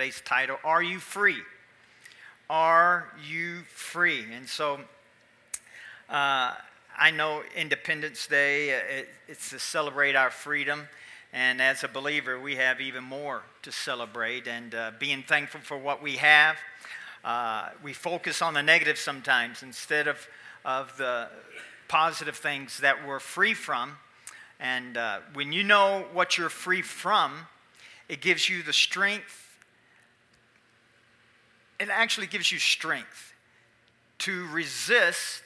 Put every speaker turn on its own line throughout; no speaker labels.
today's title Are You Free? Are You Free? And so uh, I know Independence Day, uh, it, it's to celebrate our freedom. And as a believer, we have even more to celebrate and uh, being thankful for what we have. Uh, we focus on the negative sometimes instead of, of the positive things that we're free from. And uh, when you know what you're free from, it gives you the strength. It actually gives you strength to resist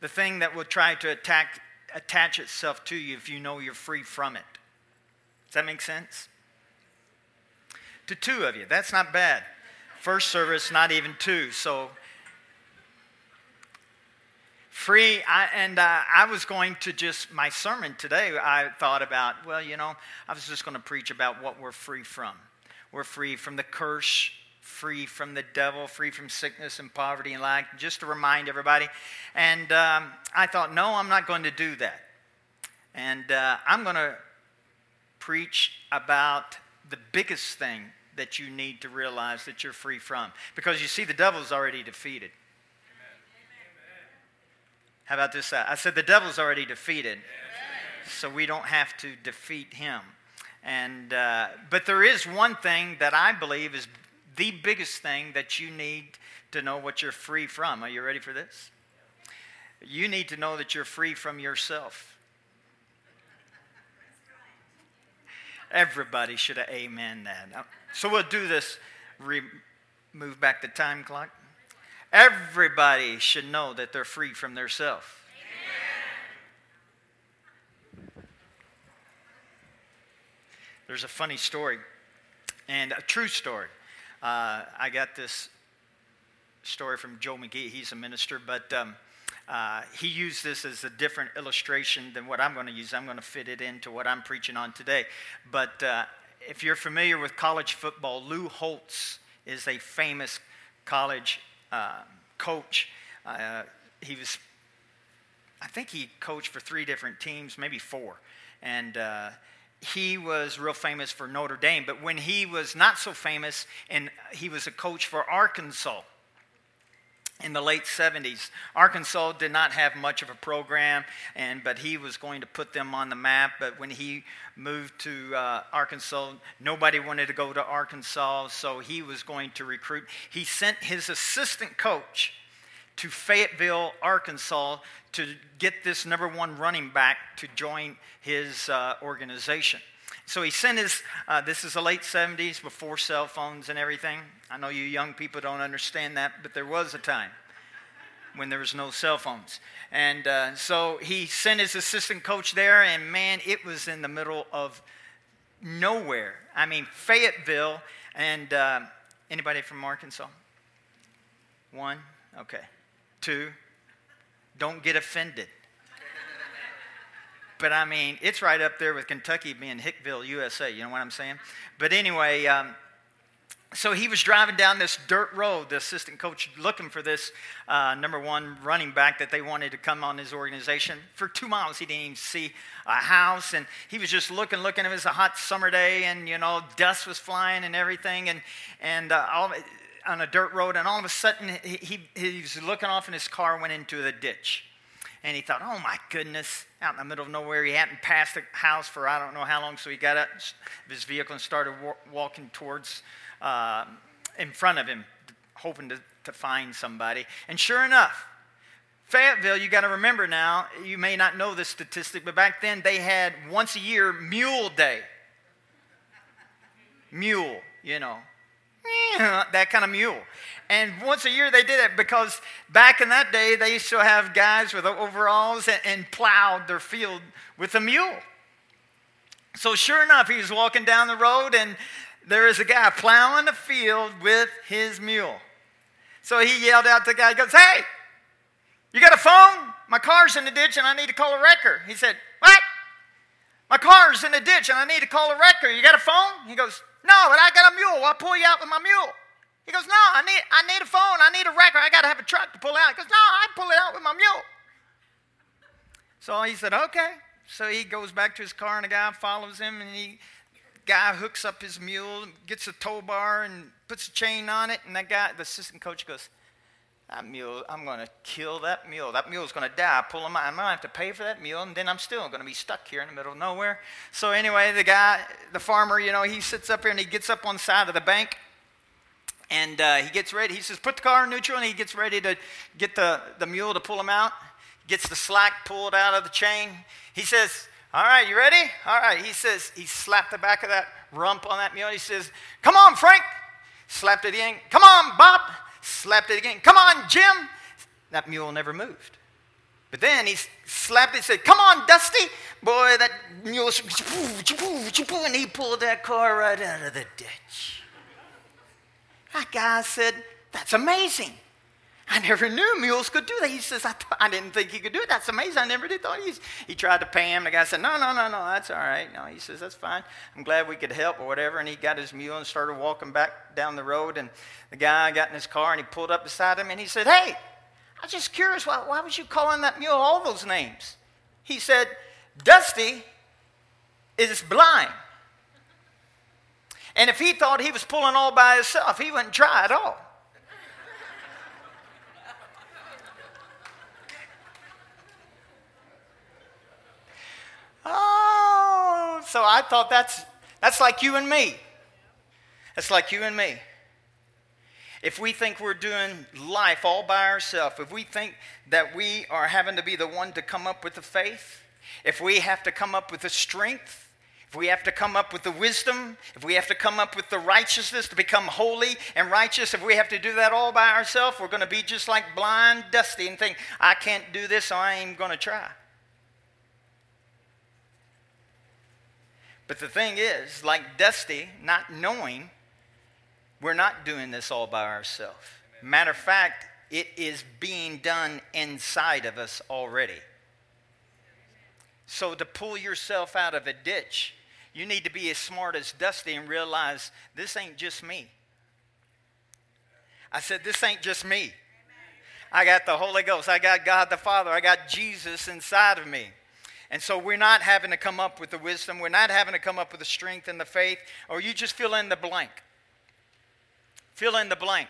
the thing that will try to attack, attach itself to you if you know you're free from it. Does that make sense? To two of you, that's not bad. First service, not even two. So free I, and uh, i was going to just my sermon today i thought about well you know i was just going to preach about what we're free from we're free from the curse free from the devil free from sickness and poverty and lack just to remind everybody. And um, i thought no i'm not going to do that. And uh, i'm going to preach about the biggest thing that you need to realize that you're free from. Because you see the devil's already defeated. How about this? I said the devil's already defeated, so we don't have to defeat him. And uh, but there is one thing that I believe is the biggest thing that you need to know what you're free from. Are you ready for this? You need to know that you're free from yourself. Everybody should have amen that. Uh, so we'll do this. Re- move back the time clock. Everybody should know that they're free from their self. There's a funny story and a true story. Uh, I got this story from Joe McGee. He's a minister, but um, uh, he used this as a different illustration than what I'm going to use. I'm going to fit it into what I'm preaching on today. But uh, if you're familiar with college football, Lou Holtz is a famous college uh, coach. He was, I think he coached for three different teams, maybe four. And uh, he was real famous for Notre Dame. But when he was not so famous, and he was a coach for Arkansas in the late 70s. Arkansas did not have much of a program, and but he was going to put them on the map. But when he moved to uh, Arkansas, nobody wanted to go to Arkansas, so he was going to recruit. He sent his assistant coach to Fayetteville, Arkansas, to get this number one running back to join his uh, organization. So he sent his, uh, this is the late 70s, before cell phones and everything. I know you young people don't understand that, but there was a time when there was no cell phones. And uh, so he sent his assistant coach there, and man, it was in the middle of nowhere. I mean, Fayetteville, and uh, anybody from Arkansas? One? Okay. Two? Don't get offended. but I mean, it's right up there with Kentucky being Hickville, USA. You know what I'm saying? But anyway, um, so he was driving down this dirt road, the assistant coach looking for this uh, number one running back that they wanted to come on his organization. For two miles, he didn't even see a house, and he was just looking, looking. It was a hot summer day, and you know, dust was flying and everything, and and uh, all on a dirt road, and all of a sudden, he, he, he was looking off, and his car went into the ditch. And he thought, oh my goodness, out in the middle of nowhere. He hadn't passed the house for I don't know how long, so he got out of his vehicle and started wa- walking towards uh, in front of him, hoping to, to find somebody. And sure enough, Fayetteville, you got to remember now, you may not know this statistic, but back then they had once a year Mule Day. Mule, you know, that kind of mule. And once a year they did it because back in that day they used to have guys with overalls and, and plowed their field with a mule. So sure enough, he was walking down the road and there is a guy plowing the field with his mule. So he yelled out to the guy, he goes, Hey, you got a phone? My car's in the ditch and I need to call a wrecker. He said, What? My car's in the ditch and I need to call a wrecker. You got a phone? He goes, No, but I got a mule. I'll pull you out with my mule. He goes, No, I need, I need a phone. I need a wrecker. I got to have a truck to pull out. He goes, No, I pull it out with my mule. So he said, Okay. So he goes back to his car and the guy follows him and he guy hooks up his mule, gets a tow bar, and puts a chain on it. And that guy, the assistant coach, goes, that mule, I'm going to kill that mule. That mule's going to die. Pull him out. I'm going to have to pay for that mule, and then I'm still going to be stuck here in the middle of nowhere. So, anyway, the guy, the farmer, you know, he sits up here and he gets up on the side of the bank and uh, he gets ready. He says, Put the car in neutral, and he gets ready to get the, the mule to pull him out. Gets the slack pulled out of the chain. He says, All right, you ready? All right. He says, He slapped the back of that rump on that mule. He says, Come on, Frank. Slapped it in. Come on, Bob slapped it again. Come on, Jim. That mule never moved. But then he slapped it and said, Come on, Dusty. Boy, that mule, and he pulled that car right out of the ditch. That guy said, That's amazing. I never knew mules could do that. He says, I, th- I didn't think he could do it. That's amazing. I never did thought he, he tried to pay him. The guy said, no, no, no, no, that's all right. No, he says, that's fine. I'm glad we could help or whatever. And he got his mule and started walking back down the road. And the guy got in his car and he pulled up beside him and he said, hey, I was just curious, why, why was you calling that mule all those names? He said, Dusty is blind. And if he thought he was pulling all by himself, he wouldn't try at all. Oh, so I thought that's, that's like you and me. That's like you and me. If we think we're doing life all by ourselves, if we think that we are having to be the one to come up with the faith, if we have to come up with the strength, if we have to come up with the wisdom, if we have to come up with the righteousness to become holy and righteous, if we have to do that all by ourselves, we're going to be just like blind Dusty and think, I can't do this, so I ain't going to try. But the thing is, like Dusty, not knowing, we're not doing this all by ourselves. Matter of fact, it is being done inside of us already. So to pull yourself out of a ditch, you need to be as smart as Dusty and realize this ain't just me. I said, This ain't just me. I got the Holy Ghost. I got God the Father. I got Jesus inside of me. And so we're not having to come up with the wisdom, we're not having to come up with the strength and the faith, or you just fill in the blank. Fill in the blank.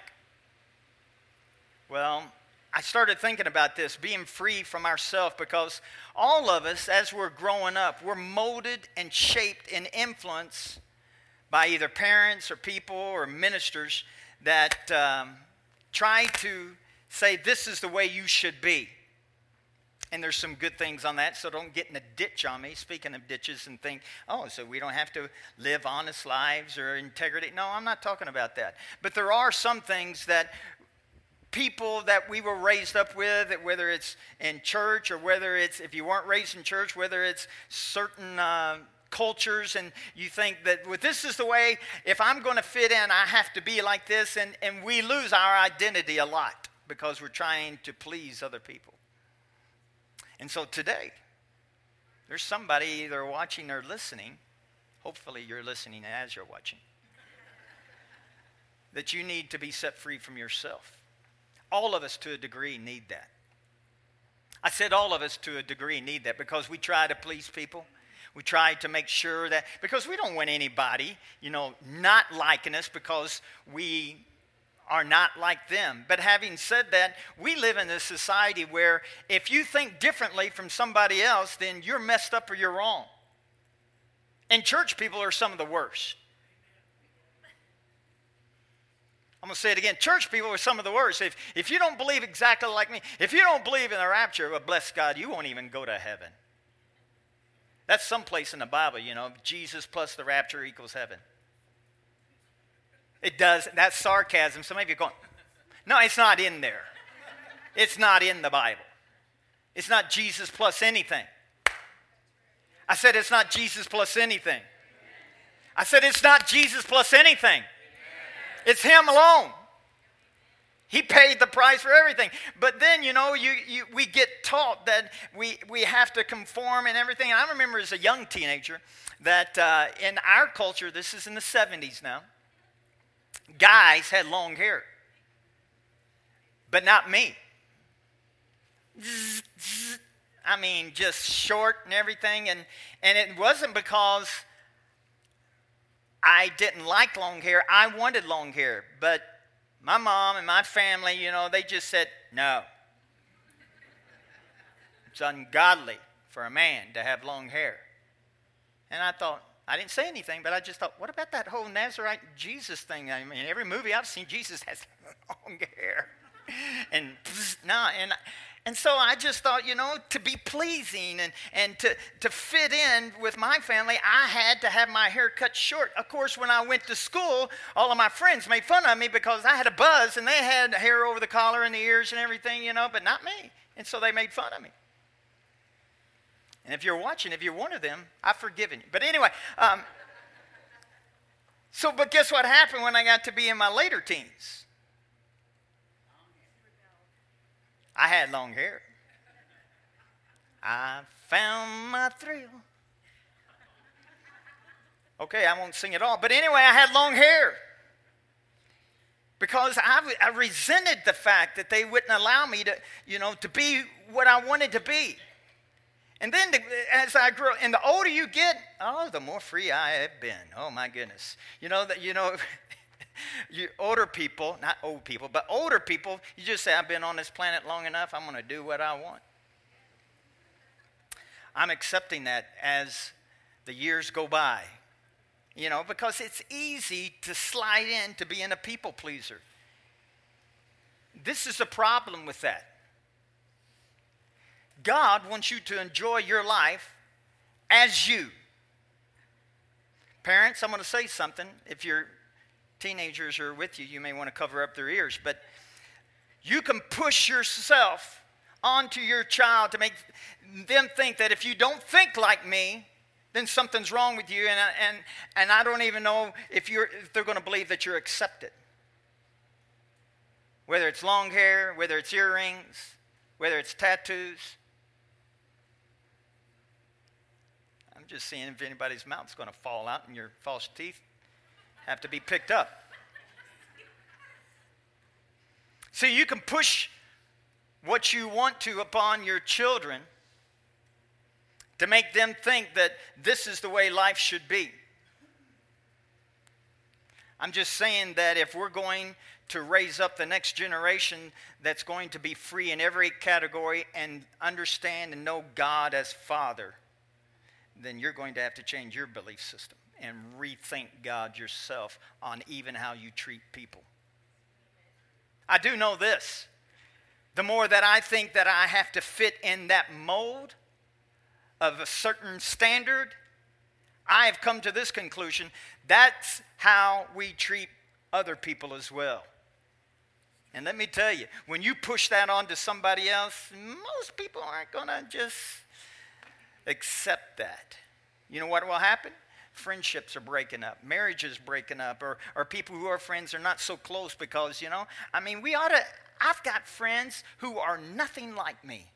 Well, I started thinking about this, being free from ourselves, because all of us, as we're growing up, we're molded and shaped and influenced by either parents or people or ministers that um, try to say, This is the way you should be. And there's some good things on that, so don't get in a ditch on me. Speaking of ditches and think, oh, so we don't have to live honest lives or integrity. No, I'm not talking about that. But there are some things that people that we were raised up with, whether it's in church or whether it's, if you weren't raised in church, whether it's certain uh, cultures, and you think that well, this is the way, if I'm going to fit in, I have to be like this, and, and we lose our identity a lot because we're trying to please other people. And so today, there's somebody either watching or listening. Hopefully, you're listening as you're watching. that you need to be set free from yourself. All of us, to a degree, need that. I said all of us, to a degree, need that because we try to please people. We try to make sure that, because we don't want anybody, you know, not liking us because we are not like them. But having said that, we live in a society where if you think differently from somebody else, then you're messed up or you're wrong. And church people are some of the worst. I'm going to say it again. Church people are some of the worst. If, if you don't believe exactly like me, if you don't believe in the rapture, well, bless God, you won't even go to heaven. That's someplace in the Bible, you know, Jesus plus the rapture equals heaven. It does. That's sarcasm. Some of you are going, no, it's not in there. It's not in the Bible. It's not Jesus plus anything. I said it's not Jesus plus anything. I said it's not Jesus plus anything. It's Him alone. He paid the price for everything. But then, you know, you, you, we get taught that we, we have to conform and everything. And I remember as a young teenager that uh, in our culture, this is in the 70s now, guys had long hair, but not me. I mean, just short and everything. And, and it wasn't because I didn't like long hair. I wanted long hair. But my mom and my family, you know, they just said, no. It's ungodly for a man to have long hair. And I thought, I didn't say anything, but I just thought, what about that whole Nazarite Jesus thing? I mean, every movie I've seen, Jesus has long hair. And no, and and so I just thought, you know, to be pleasing and, and to, to fit in with my family, I had to have my hair cut short. Of course, when I went to school, all of my friends made fun of me because I had a buzz and they had hair over the collar and the ears and everything, you know, but not me. And so they made fun of me. And if you're watching, if you're one of them, I've forgiven you. But anyway, um, so, but guess what happened when I got to be in my later teens? I had long hair. I found my thrill. Okay, I won't sing it all, but anyway, I had long hair because I, I resented the fact that they wouldn't allow me to, you know, to be what I wanted to be. And then the, as I grow, and the older you get, oh, the more free I have been. Oh my goodness, you know that you know you older people, not old people, but older people, you just say, I've been on this planet long enough, I'm to do what I want. I'm accepting that as the years go by, you know, because it's easy to slide in to being a people pleaser. This is a problem with that. God wants you to enjoy your life as you. Parents, I'm going to say something. If you're teenagers are with you, you may want to cover up their ears, but you can push yourself onto your child to make them think that if you don't think like me, then something's wrong with you, and, and, and I don't even know if, you're, if they're going to believe that you're accepted. Whether it's long hair, whether it's earrings, whether it's tattoos. I'm just seeing if anybody's mouth's going to fall out and your false teeth have to be picked up. See, you can push what you want to upon your children to make them think that this is the way life should be. I'm just saying that if we're going to raise up the next generation that's going to be free in every category and understand and know God as Father, then you're going to have to change your belief system and rethink God yourself on even how you treat people. I do know this. The more that I think that I have to fit in that mold of a certain standard, I have come to this conclusion that's how we treat other people as well. And let me tell you, when you push that onto somebody else, most people aren't going to just accept that. You know what will happen? friendships are breaking up, marriages breaking up, or, or people who are friends are not so close because, you know, I mean, we ought to, I've got friends who are nothing like me.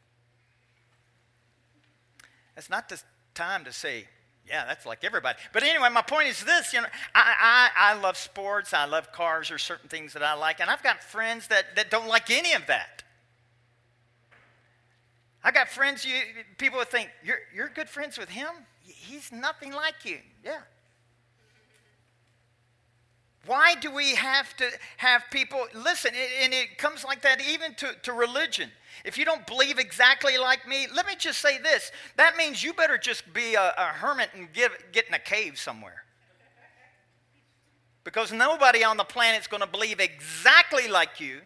It's not the time to say, yeah, that's like everybody. But anyway, my point is this, you know, I, I, I love sports, I love cars, or certain things that I like, and I've got friends that, that don't like any of that. I got friends, you, people would think, you're, you're good friends with him? He's nothing like you. Yeah. Why do we have to have people listen? And it comes like that even to, to religion. If you don't believe exactly like me, let me just say this that means you better just be a, a hermit and give, get in a cave somewhere. Because nobody on the planet is going to believe exactly like you,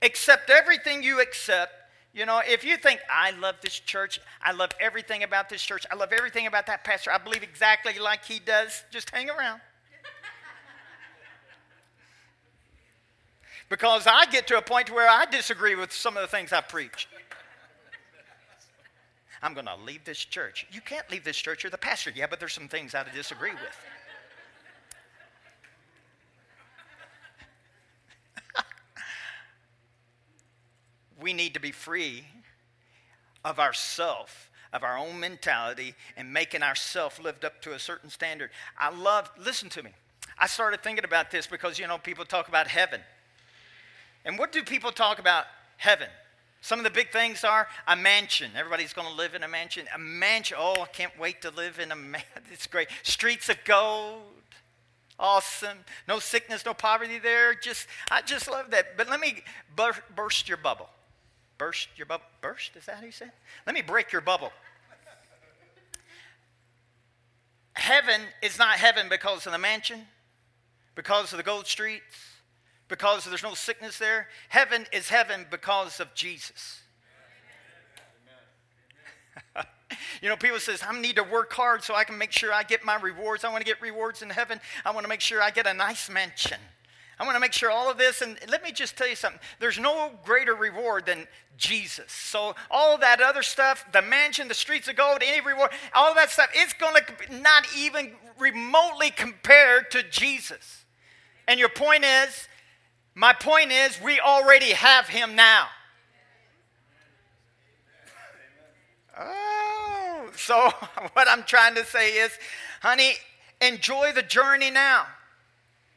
accept everything you accept, you know, if you think, I love this church, I love everything about this church, I love everything about that pastor, I believe exactly like he does, just hang around. because I get to a point where I disagree with some of the things I preach. I'm going to leave this church. You can't leave this church. You're the pastor. Yeah, but there's some things I disagree with. We need to be free of ourself of our own mentality and making ourself lived up to a certain standard i love listen to me i started thinking about this because you know people talk about heaven and what do people talk about heaven some of the big things are a mansion everybody's going to live in a mansion a mansion oh i can't wait to live in a mansion it's great streets of gold Awesome. No sickness, no poverty there. Just I just love that. But let me bur- burst your bubble. Burst your bubble. Burst? Is that how you say it? Let me break your bubble. heaven is not heaven because of the mansion, because of the gold streets, because there's no sickness there. Heaven is heaven because of Jesus. you know, people says, I need to work hard so I can make sure I get my rewards. I want to get rewards in heaven. I want to make sure I get a nice mansion. I want to make sure all of this, and let me just tell you something. There's no greater reward than Jesus. So all that other stuff, the mansion, the streets of gold, any reward, all that stuff, it's going to not even remotely compare to Jesus. And your point is, my point is, we already have him now. Oh, so what I'm trying to say is, honey, enjoy the journey now.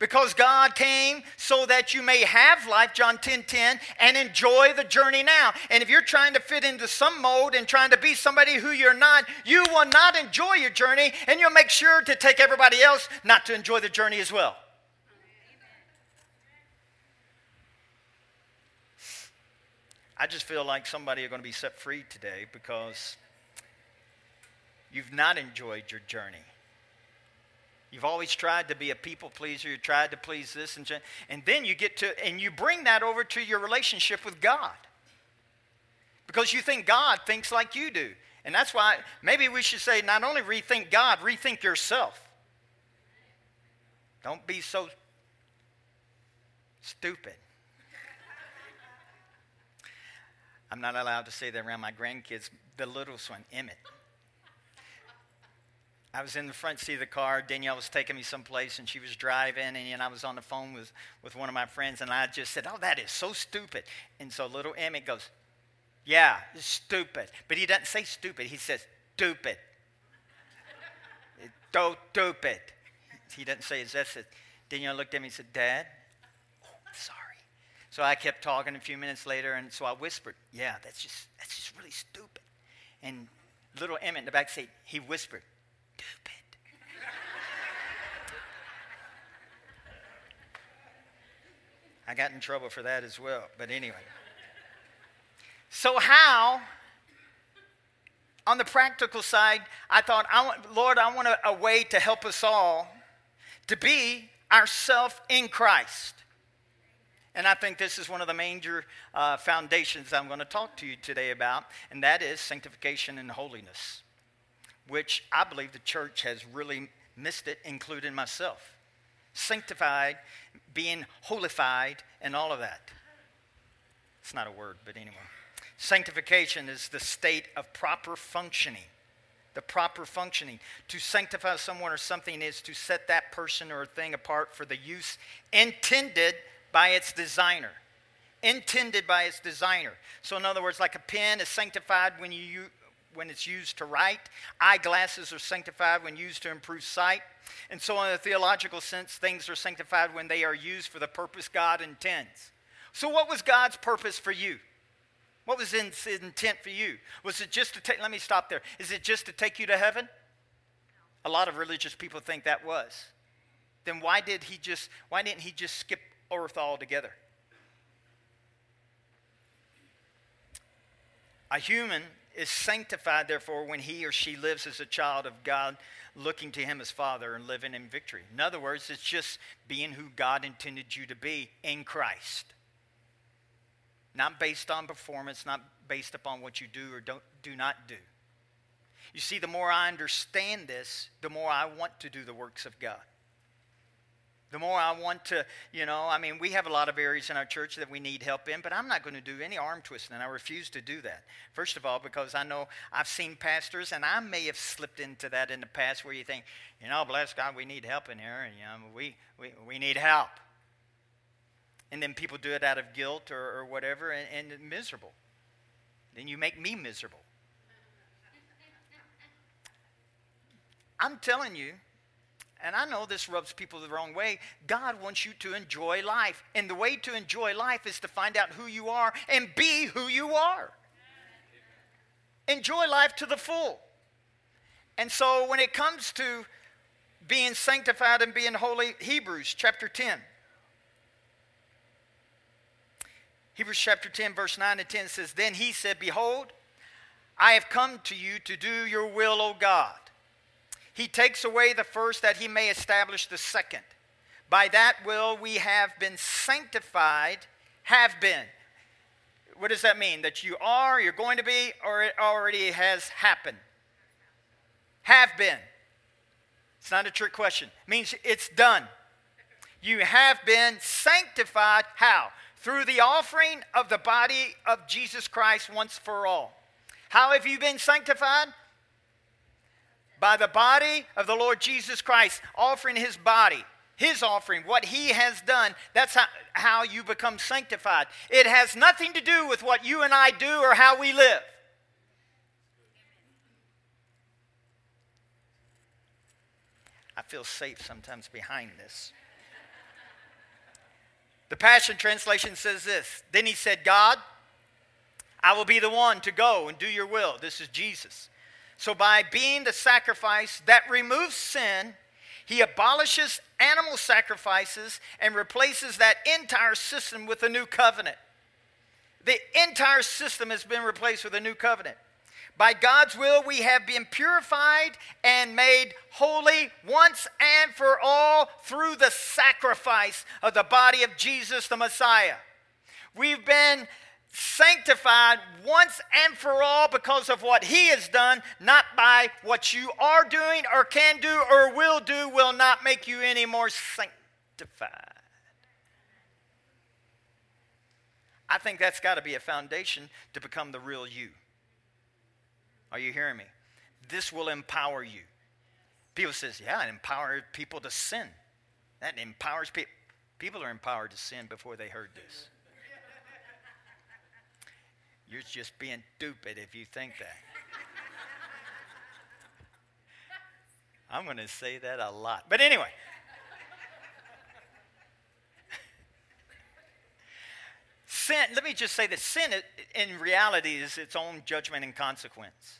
Because God came so that you may have life, John 10 10, and enjoy the journey now. And if you're trying to fit into some mode and trying to be somebody who you're not, you will not enjoy your journey, and you'll make sure to take everybody else not to enjoy the journey as well. I just feel like somebody are going to be set free today because you've not enjoyed your journey. You've always tried to be a people pleaser. You tried to please this and and then you get to and you bring that over to your relationship with God. Because you think God thinks like you do. And that's why maybe we should say not only rethink God, rethink yourself. Don't be so stupid. I'm not allowed to say that around my grandkids. The littlest one, Emmett. I was in the front seat of the car. Danielle was taking me someplace, and she was driving, and, I was on the phone with, with one of my friends, and I just said, "Oh, that is so stupid." And so little Emmett goes, "Yeah, it's stupid," but he doesn't say stupid. He says stupid. Do stupid. He doesn't say his S. Danielle looked at me and said, "Dad, oh, sorry." So I kept talking. A few minutes later, and so I whispered, "Yeah, that's just that's just really stupid." And little Emmett in the back seat, he whispered, stupid. I got in trouble for that as well, but anyway. So, how, on the practical side, I thought, I want, Lord, I want a, a way to help us all to be ourself in Christ. And I think this is one of the major uh, foundations I'm going to talk to you today about, and that is sanctification and holiness which I believe the church has really missed it, including myself. Sanctified, being holified, and all of that. It's not a word, but anyway. Sanctification is the state of proper functioning. The proper functioning. To sanctify someone or something is to set that person or thing apart for the use intended by its designer. Intended by its designer. So, in other words, like a pen is sanctified when you when it's used to write. Eyeglasses are sanctified when used to improve sight. And so, in a theological sense, things are sanctified when they are used for the purpose God intends. So, what was God's purpose for you? What was his intent for you? Was it just to take, let me stop there. Is it just to take you to heaven? A lot of religious people think that was. Then why did he just, why didn't he just skip earth altogether? A human is sanctified, therefore, when he or she lives as a child of God, looking to him as Father and living in victory. In other words, it's just being who God intended you to be in Christ. Not based on performance, not based upon what you do or don't, do not do. You see, the more I understand this, the more I want to do the works of God the more I want to, you know, I mean, we have a lot of areas in our church that we need help in, but I'm not going to do any arm twisting, I refuse to do that. First of all, because I know I've seen pastors, and I may have slipped into that in the past where you think, you know, bless God, we need help in here, and, you know, we, we, we need help. And then people do it out of guilt or, or whatever, and, and miserable. Then you make me miserable. I'm telling you, and I know this rubs people the wrong way, God wants you to enjoy life. And the way to enjoy life is to find out who you are and be who you are. Enjoy life to the full. And so when it comes to being sanctified and being holy. Hebrews chapter 10. Hebrews chapter 10, verse 9 and 10 says, Then he said, Behold, I have come to you to do your will, O God. He takes away the first that he may establish the second. By that will we have been sanctified, have been. What does that mean? That you are, you're going to be, or it already has happened? Have been. It's not a trick question. It means it's done. You have been sanctified. How? Through the offering of the body of Jesus Christ once for all. How have you been sanctified? By the body of the Lord Jesus Christ, offering his body, his offering, what he has done. That's how, how you become sanctified. It has nothing to do with what you and I do or how we live. I feel safe sometimes behind this. The Passion Translation says this Then he said, God, I will be the one to go and do your will. This is Jesus. So, by being the sacrifice that removes sin, he abolishes animal sacrifices and replaces that entire system with a new covenant. The entire system has been replaced with a new covenant. By God's will, we have been purified and made holy once and for all through the sacrifice of the body of Jesus the Messiah. We've been sanctified once and for all because of what He has done, not by what you are doing or can do or will do, will not make you any more sanctified. I think that's got to be a foundation to become the real you. Are you hearing me? This will empower you. People says, yeah, it empowers people to sin. That empowers people. People are empowered to sin before they heard this. You're just being stupid if you think that. I'm going to say that a lot. But anyway. sin, let me just say that sin in reality is its own judgment and consequence.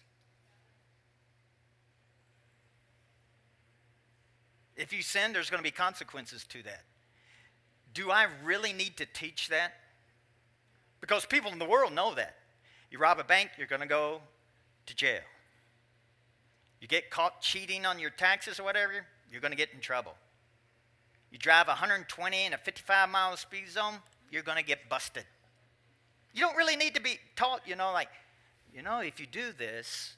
If you sin, there's going to be consequences to that. Do I really need to teach that? Because people in the world know that. You rob a bank, you're going to go to jail. You get caught cheating on your taxes or whatever, you're going to get in trouble. You drive 120 in a 55 mile speed zone, you're going to get busted. You don't really need to be taught, you know, like, you know, if you do this,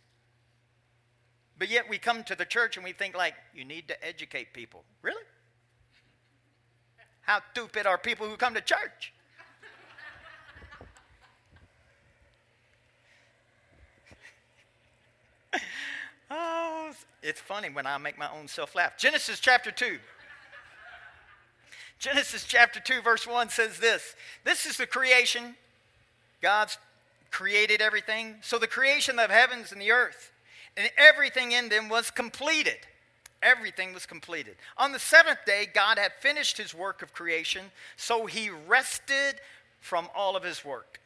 but yet we come to the church and we think like you need to educate people. Really? How stupid are people who come to church? Oh, it's funny when I make my own self laugh. Genesis chapter 2. Genesis chapter 2, verse 1 says this This is the creation. God's created everything. So the creation of heavens and the earth and everything in them was completed. Everything was completed. On the seventh day, God had finished his work of creation, so he rested from all of his work.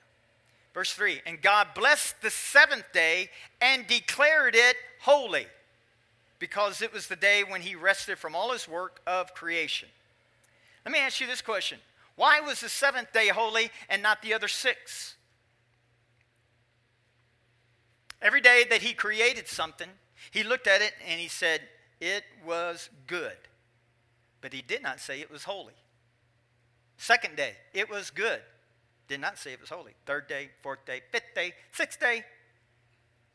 Verse 3 And God blessed the seventh day and declared it holy, because it was the day when he rested from all his work of creation. Let me ask you this question Why was the seventh day holy and not the other six? Every day that he created something, he looked at it and he said, It was good. But he did not say it was holy. Second day, it was good. Did not say it was holy. Third day, fourth day, fifth day, sixth day,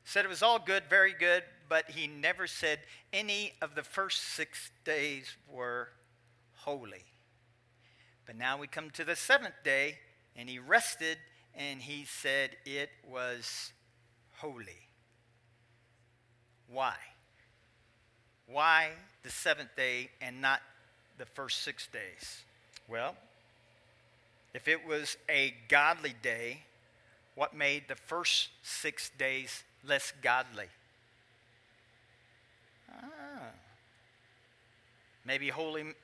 said it was all good, very good, but he never said any of the first six days were holy. But now we come to the seventh day, and he rested, and he said it was holy. Why? Why the seventh day and not the first six days? Well, if it was a godly day, what made the first six days less godly? Ah. Maybe holy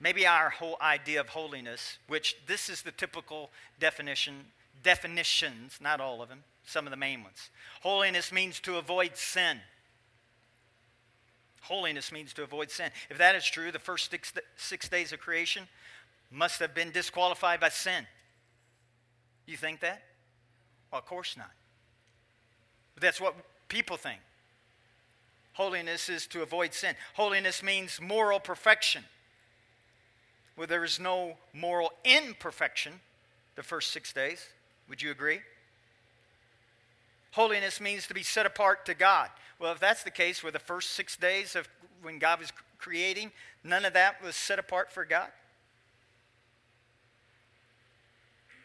maybe our whole idea of holiness, which this is the typical definition definitions, not all of them, some of the main ones. Holiness means to avoid sin. Holiness means to avoid sin. If that is true, the first six, six days of creation must have been disqualified by sin. You think that? Well, of course not. But that's what people think. Holiness is to avoid sin. Holiness means moral perfection. Well, there is no moral imperfection the first six days. Would you agree? Holiness means to be set apart to God. Well, if that's the case, were the first six days of when God was creating, none of that was set apart for God?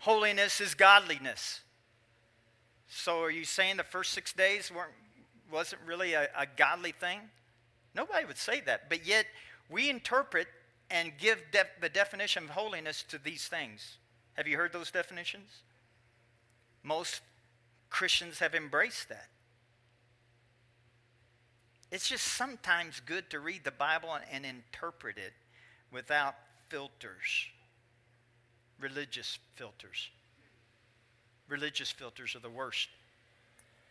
Holiness is godliness. So are you saying the first six days weren't, wasn't really a, a godly thing? Nobody would say that. But yet, we interpret and give def- the definition of holiness to these things. Have you heard those definitions? Most Christians have embraced that. It's just sometimes good to read the Bible and interpret it without filters, religious filters. Religious filters are the worst.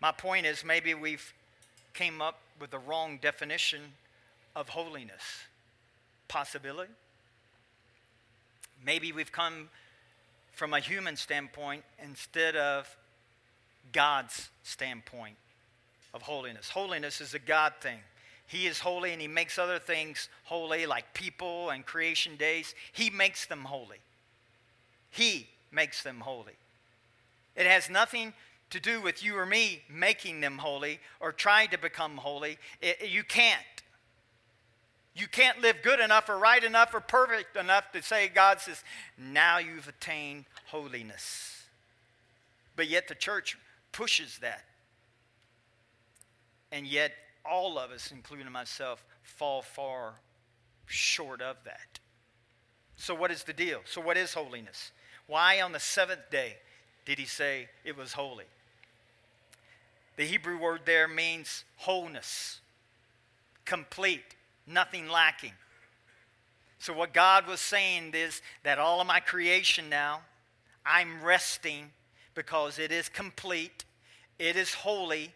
My point is maybe we've came up with the wrong definition of holiness. Possibility. Maybe we've come from a human standpoint instead of God's standpoint of holiness. Holiness is a God thing. He is holy and He makes other things holy, like people and creation days. He makes them holy. He makes them holy. It has nothing to do with you or me making them holy or trying to become holy. It, you can't. You can't live good enough or right enough or perfect enough to say, God says, now you've attained holiness. But yet the church pushes that. And yet, all of us, including myself, fall far short of that. So, what is the deal? So, what is holiness? Why on the seventh day did he say it was holy? The Hebrew word there means wholeness, complete, nothing lacking. So, what God was saying is that all of my creation now, I'm resting because it is complete, it is holy,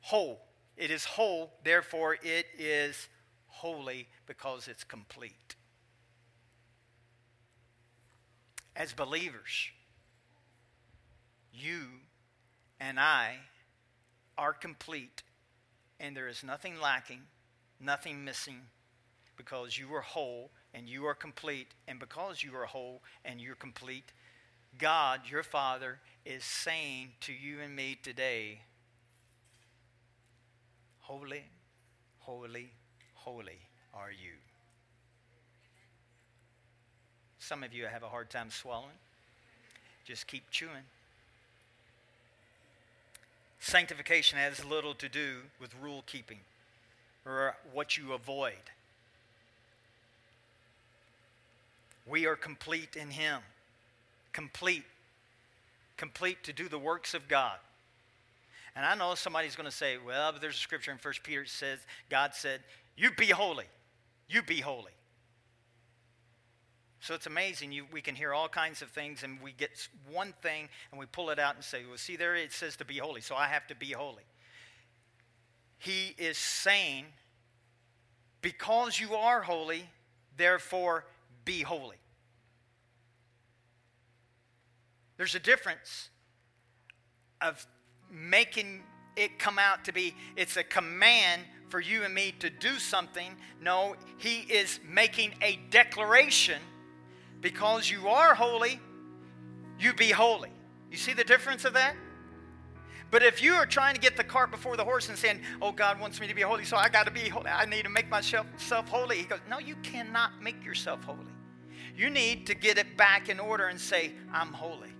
whole. It is whole, therefore, it is holy because it's complete. As believers, you and I are complete, and there is nothing lacking, nothing missing, because you are whole and you are complete. And because you are whole and you're complete, God, your Father, is saying to you and me today, Holy, holy, holy are you. Some of you have a hard time swallowing. Just keep chewing. Sanctification has little to do with rule keeping or what you avoid. We are complete in Him. Complete. Complete to do the works of God. And I know somebody's going to say, well, but there's a scripture in 1 Peter that says, God said, You be holy. You be holy. So it's amazing. You, we can hear all kinds of things, and we get one thing and we pull it out and say, Well, see, there it says to be holy, so I have to be holy. He is saying, Because you are holy, therefore be holy. There's a difference of making it come out to be it's a command for you and me to do something. No, he is making a declaration because you are holy, you be holy. You see the difference of that? But if you are trying to get the cart before the horse and saying, Oh, God wants me to be holy, so I got to be holy, I need to make myself holy, he goes, No, you cannot make yourself holy. You need to get it back in order and say, I'm holy.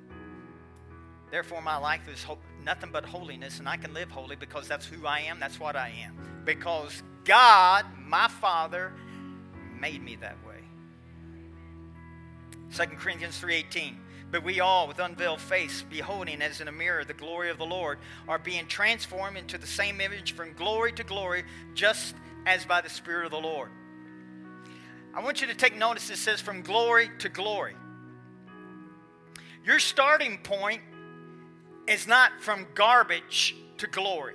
Therefore, my life is ho- nothing but holiness, and I can live holy because that's who I am, that's what I am. Because God, my Father, made me that way. 2 Corinthians 3:18 but we all with unveiled face beholding as in a mirror the glory of the Lord are being transformed into the same image from glory to glory just as by the spirit of the Lord. I want you to take notice it says from glory to glory. Your starting point is not from garbage to glory.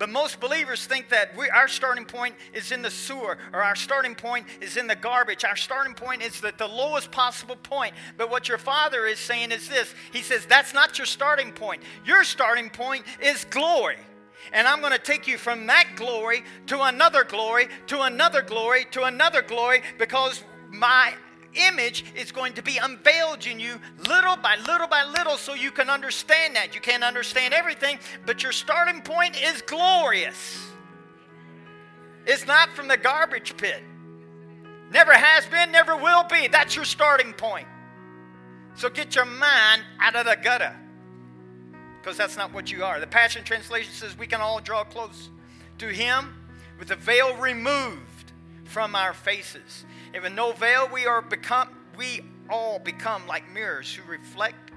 But most believers think that we, our starting point is in the sewer or our starting point is in the garbage. Our starting point is at the lowest possible point. But what your father is saying is this He says, That's not your starting point. Your starting point is glory. And I'm going to take you from that glory to another glory, to another glory, to another glory, because my image is going to be unveiled in you little by little by little so you can understand that. You can't understand everything, but your starting point is glorious. It's not from the garbage pit. Never has been, never will be. That's your starting point. So get your mind out of the gutter because that's not what you are. The Passion Translation says we can all draw close to Him with the veil removed from our faces. And with no veil, we are become we all become like mirrors who reflect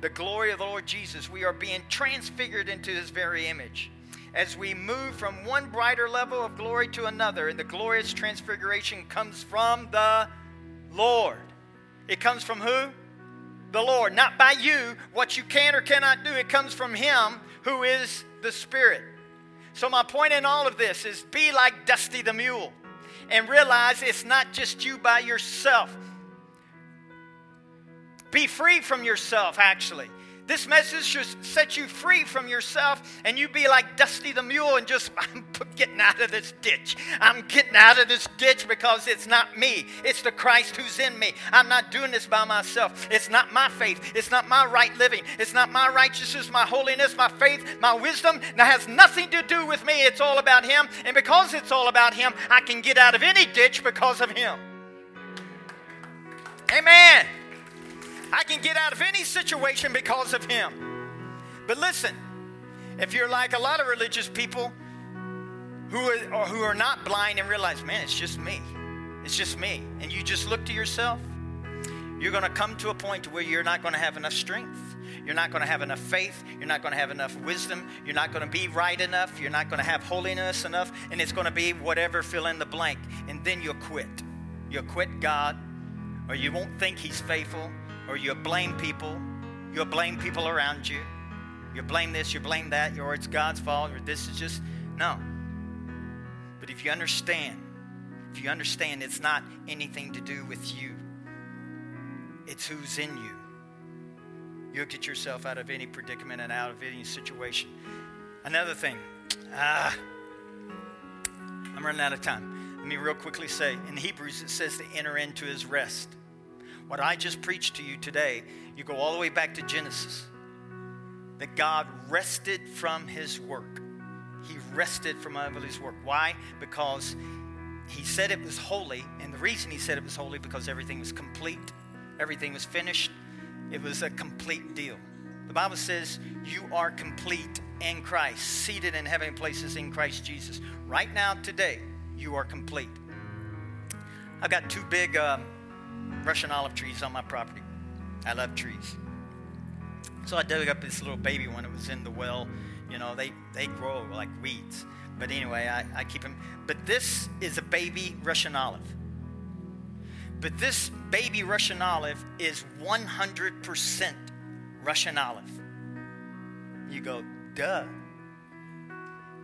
the glory of the Lord Jesus. We are being transfigured into His very image as we move from one brighter level of glory to another. And the glorious transfiguration comes from the Lord. It comes from who? the Lord, not by you, what you can or cannot do. It comes from Him who is the Spirit. So, my point in all of this is be like Dusty the Mule and realize it's not just you by yourself. Be free from yourself, actually. This message should set you free from yourself and you be like Dusty the Mule and just, I'm getting out of this ditch. I'm getting out of this ditch because it's not me. It's the Christ who's in me. I'm not doing this by myself. It's not my faith. It's not my right living. It's not my righteousness, my holiness, my faith, my wisdom. That has nothing to do with me. It's all about Him. And because it's all about Him, I can get out of any ditch because of Him. Amen. I can get out of any situation because of Him. But listen, if you're like a lot of religious people who are, who are not blind and realize, man, it's just me, it's just me, and you just look to yourself, you're going to come to a point where you're not going to have enough strength. You're not going to have enough faith. You're not going to have enough wisdom. You're not going to be right enough. You're not going to have holiness enough. And it's going to be whatever, fill in the blank. And then you'll quit. You'll quit God, or you won't think He's faithful, or you blame people. You'll blame people around you. You blame this, you blame that, or it's God's fault, or this is just. No. But if you understand, if you understand it's not anything to do with you, it's who's in you, you'll get yourself out of any predicament and out of any situation. Another thing, ah, I'm running out of time. Let me real quickly say in Hebrews it says to enter into his rest. What I just preached to you today, you go all the way back to Genesis. That God rested from his work. He rested from his work. Why? Because he said it was holy, and the reason he said it was holy because everything was complete, everything was finished. It was a complete deal. The Bible says you are complete in Christ, seated in heavenly places in Christ Jesus. Right now, today, you are complete. I've got two big um, Russian olive trees on my property. I love trees. So I dug up this little baby one. It was in the well. You know, they, they grow like weeds. But anyway, I, I keep them. But this is a baby Russian olive. But this baby Russian olive is 100% Russian olive. You go, duh.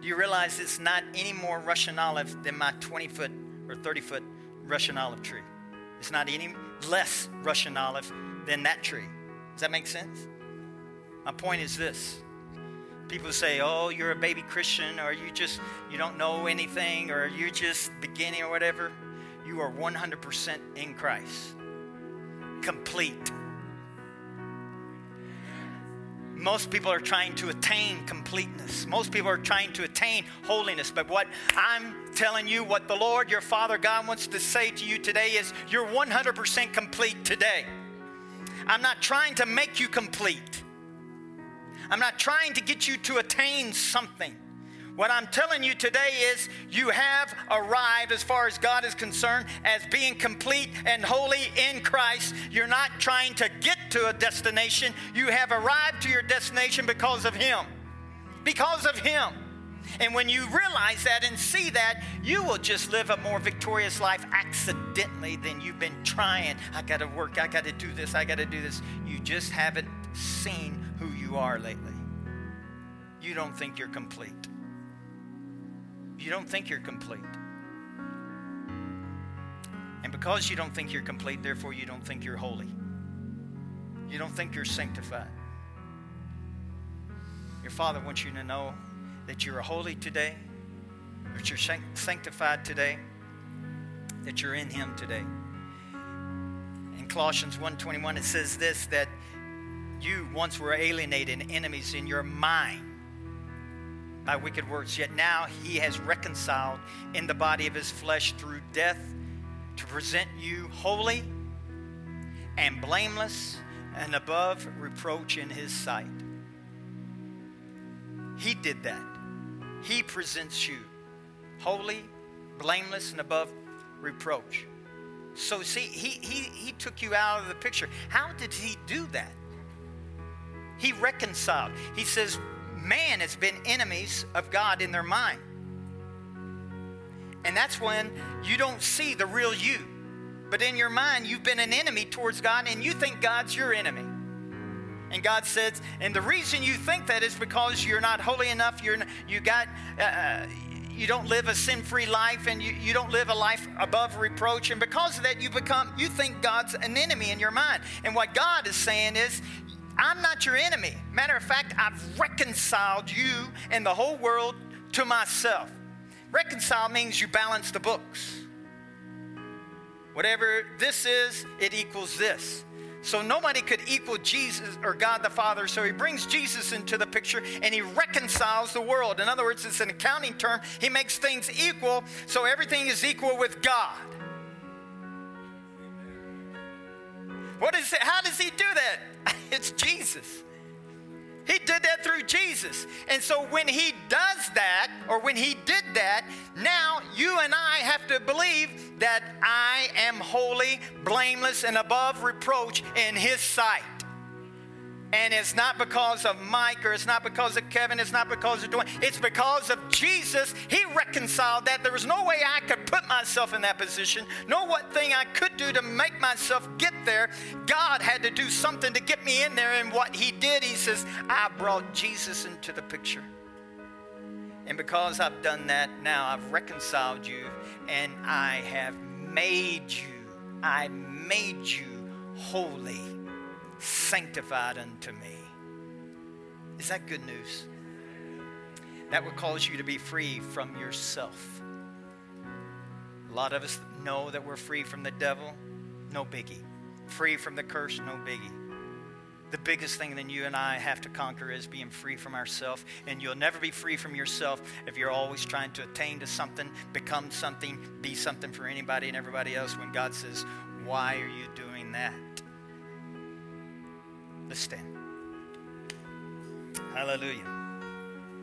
Do you realize it's not any more Russian olive than my 20 foot or 30 foot Russian olive tree? It's not any less Russian olive than that tree. Does that make sense? My point is this. People say, "Oh, you're a baby Christian or you just you don't know anything or you're just beginning or whatever." You are 100% in Christ. Complete. Most people are trying to attain completeness. Most people are trying to attain holiness. But what I'm telling you, what the Lord, your Father God, wants to say to you today is you're 100% complete today. I'm not trying to make you complete, I'm not trying to get you to attain something. What I'm telling you today is you have arrived, as far as God is concerned, as being complete and holy in Christ. You're not trying to get to a destination, you have arrived to your destination because of Him. Because of Him. And when you realize that and see that, you will just live a more victorious life accidentally than you've been trying. I got to work, I got to do this, I got to do this. You just haven't seen who you are lately. You don't think you're complete. You don't think you're complete. And because you don't think you're complete, therefore you don't think you're holy. You don't think you're sanctified. Your Father wants you to know that you are holy today, that you're sanctified today, that you're in Him today. In Colossians 1:21 it says this that you once were alienated enemies in your mind by wicked works, yet now he has reconciled in the body of his flesh through death to present you holy and blameless and above reproach in his sight. He did that. He presents you holy, blameless, and above reproach. So, see, he, he, he took you out of the picture. How did he do that? He reconciled. He says, man has been enemies of God in their mind. And that's when you don't see the real you. But in your mind, you've been an enemy towards God and you think God's your enemy. And God says, and the reason you think that is because you're not holy enough. You're you got uh, uh, you don't live a sin-free life, and you, you don't live a life above reproach. And because of that, you become you think God's an enemy in your mind. And what God is saying is, I'm not your enemy. Matter of fact, I've reconciled you and the whole world to myself. Reconcile means you balance the books. Whatever this is, it equals this. So nobody could equal Jesus or God the Father. So he brings Jesus into the picture and he reconciles the world. In other words, it's an accounting term. He makes things equal, so everything is equal with God. What is it? How does he do that? It's Jesus. He did that through Jesus. And so when he does that, or when he did that, now you and I have to believe that I am holy, blameless, and above reproach in his sight. And it's not because of Mike or it's not because of Kevin, it's not because of Dwayne. It's because of Jesus. He reconciled that. There was no way I could put myself in that position, no what thing I could do to make myself get there. God had to do something to get me in there. And what He did, He says, I brought Jesus into the picture. And because I've done that, now I've reconciled you and I have made you, I made you holy sanctified unto me. Is that good news? That would cause you to be free from yourself. A lot of us know that we're free from the devil, no biggie. Free from the curse, no biggie. The biggest thing that you and I have to conquer is being free from ourselves. And you'll never be free from yourself if you're always trying to attain to something, become something, be something for anybody and everybody else when God says, Why are you doing that? Let's stand. Hallelujah.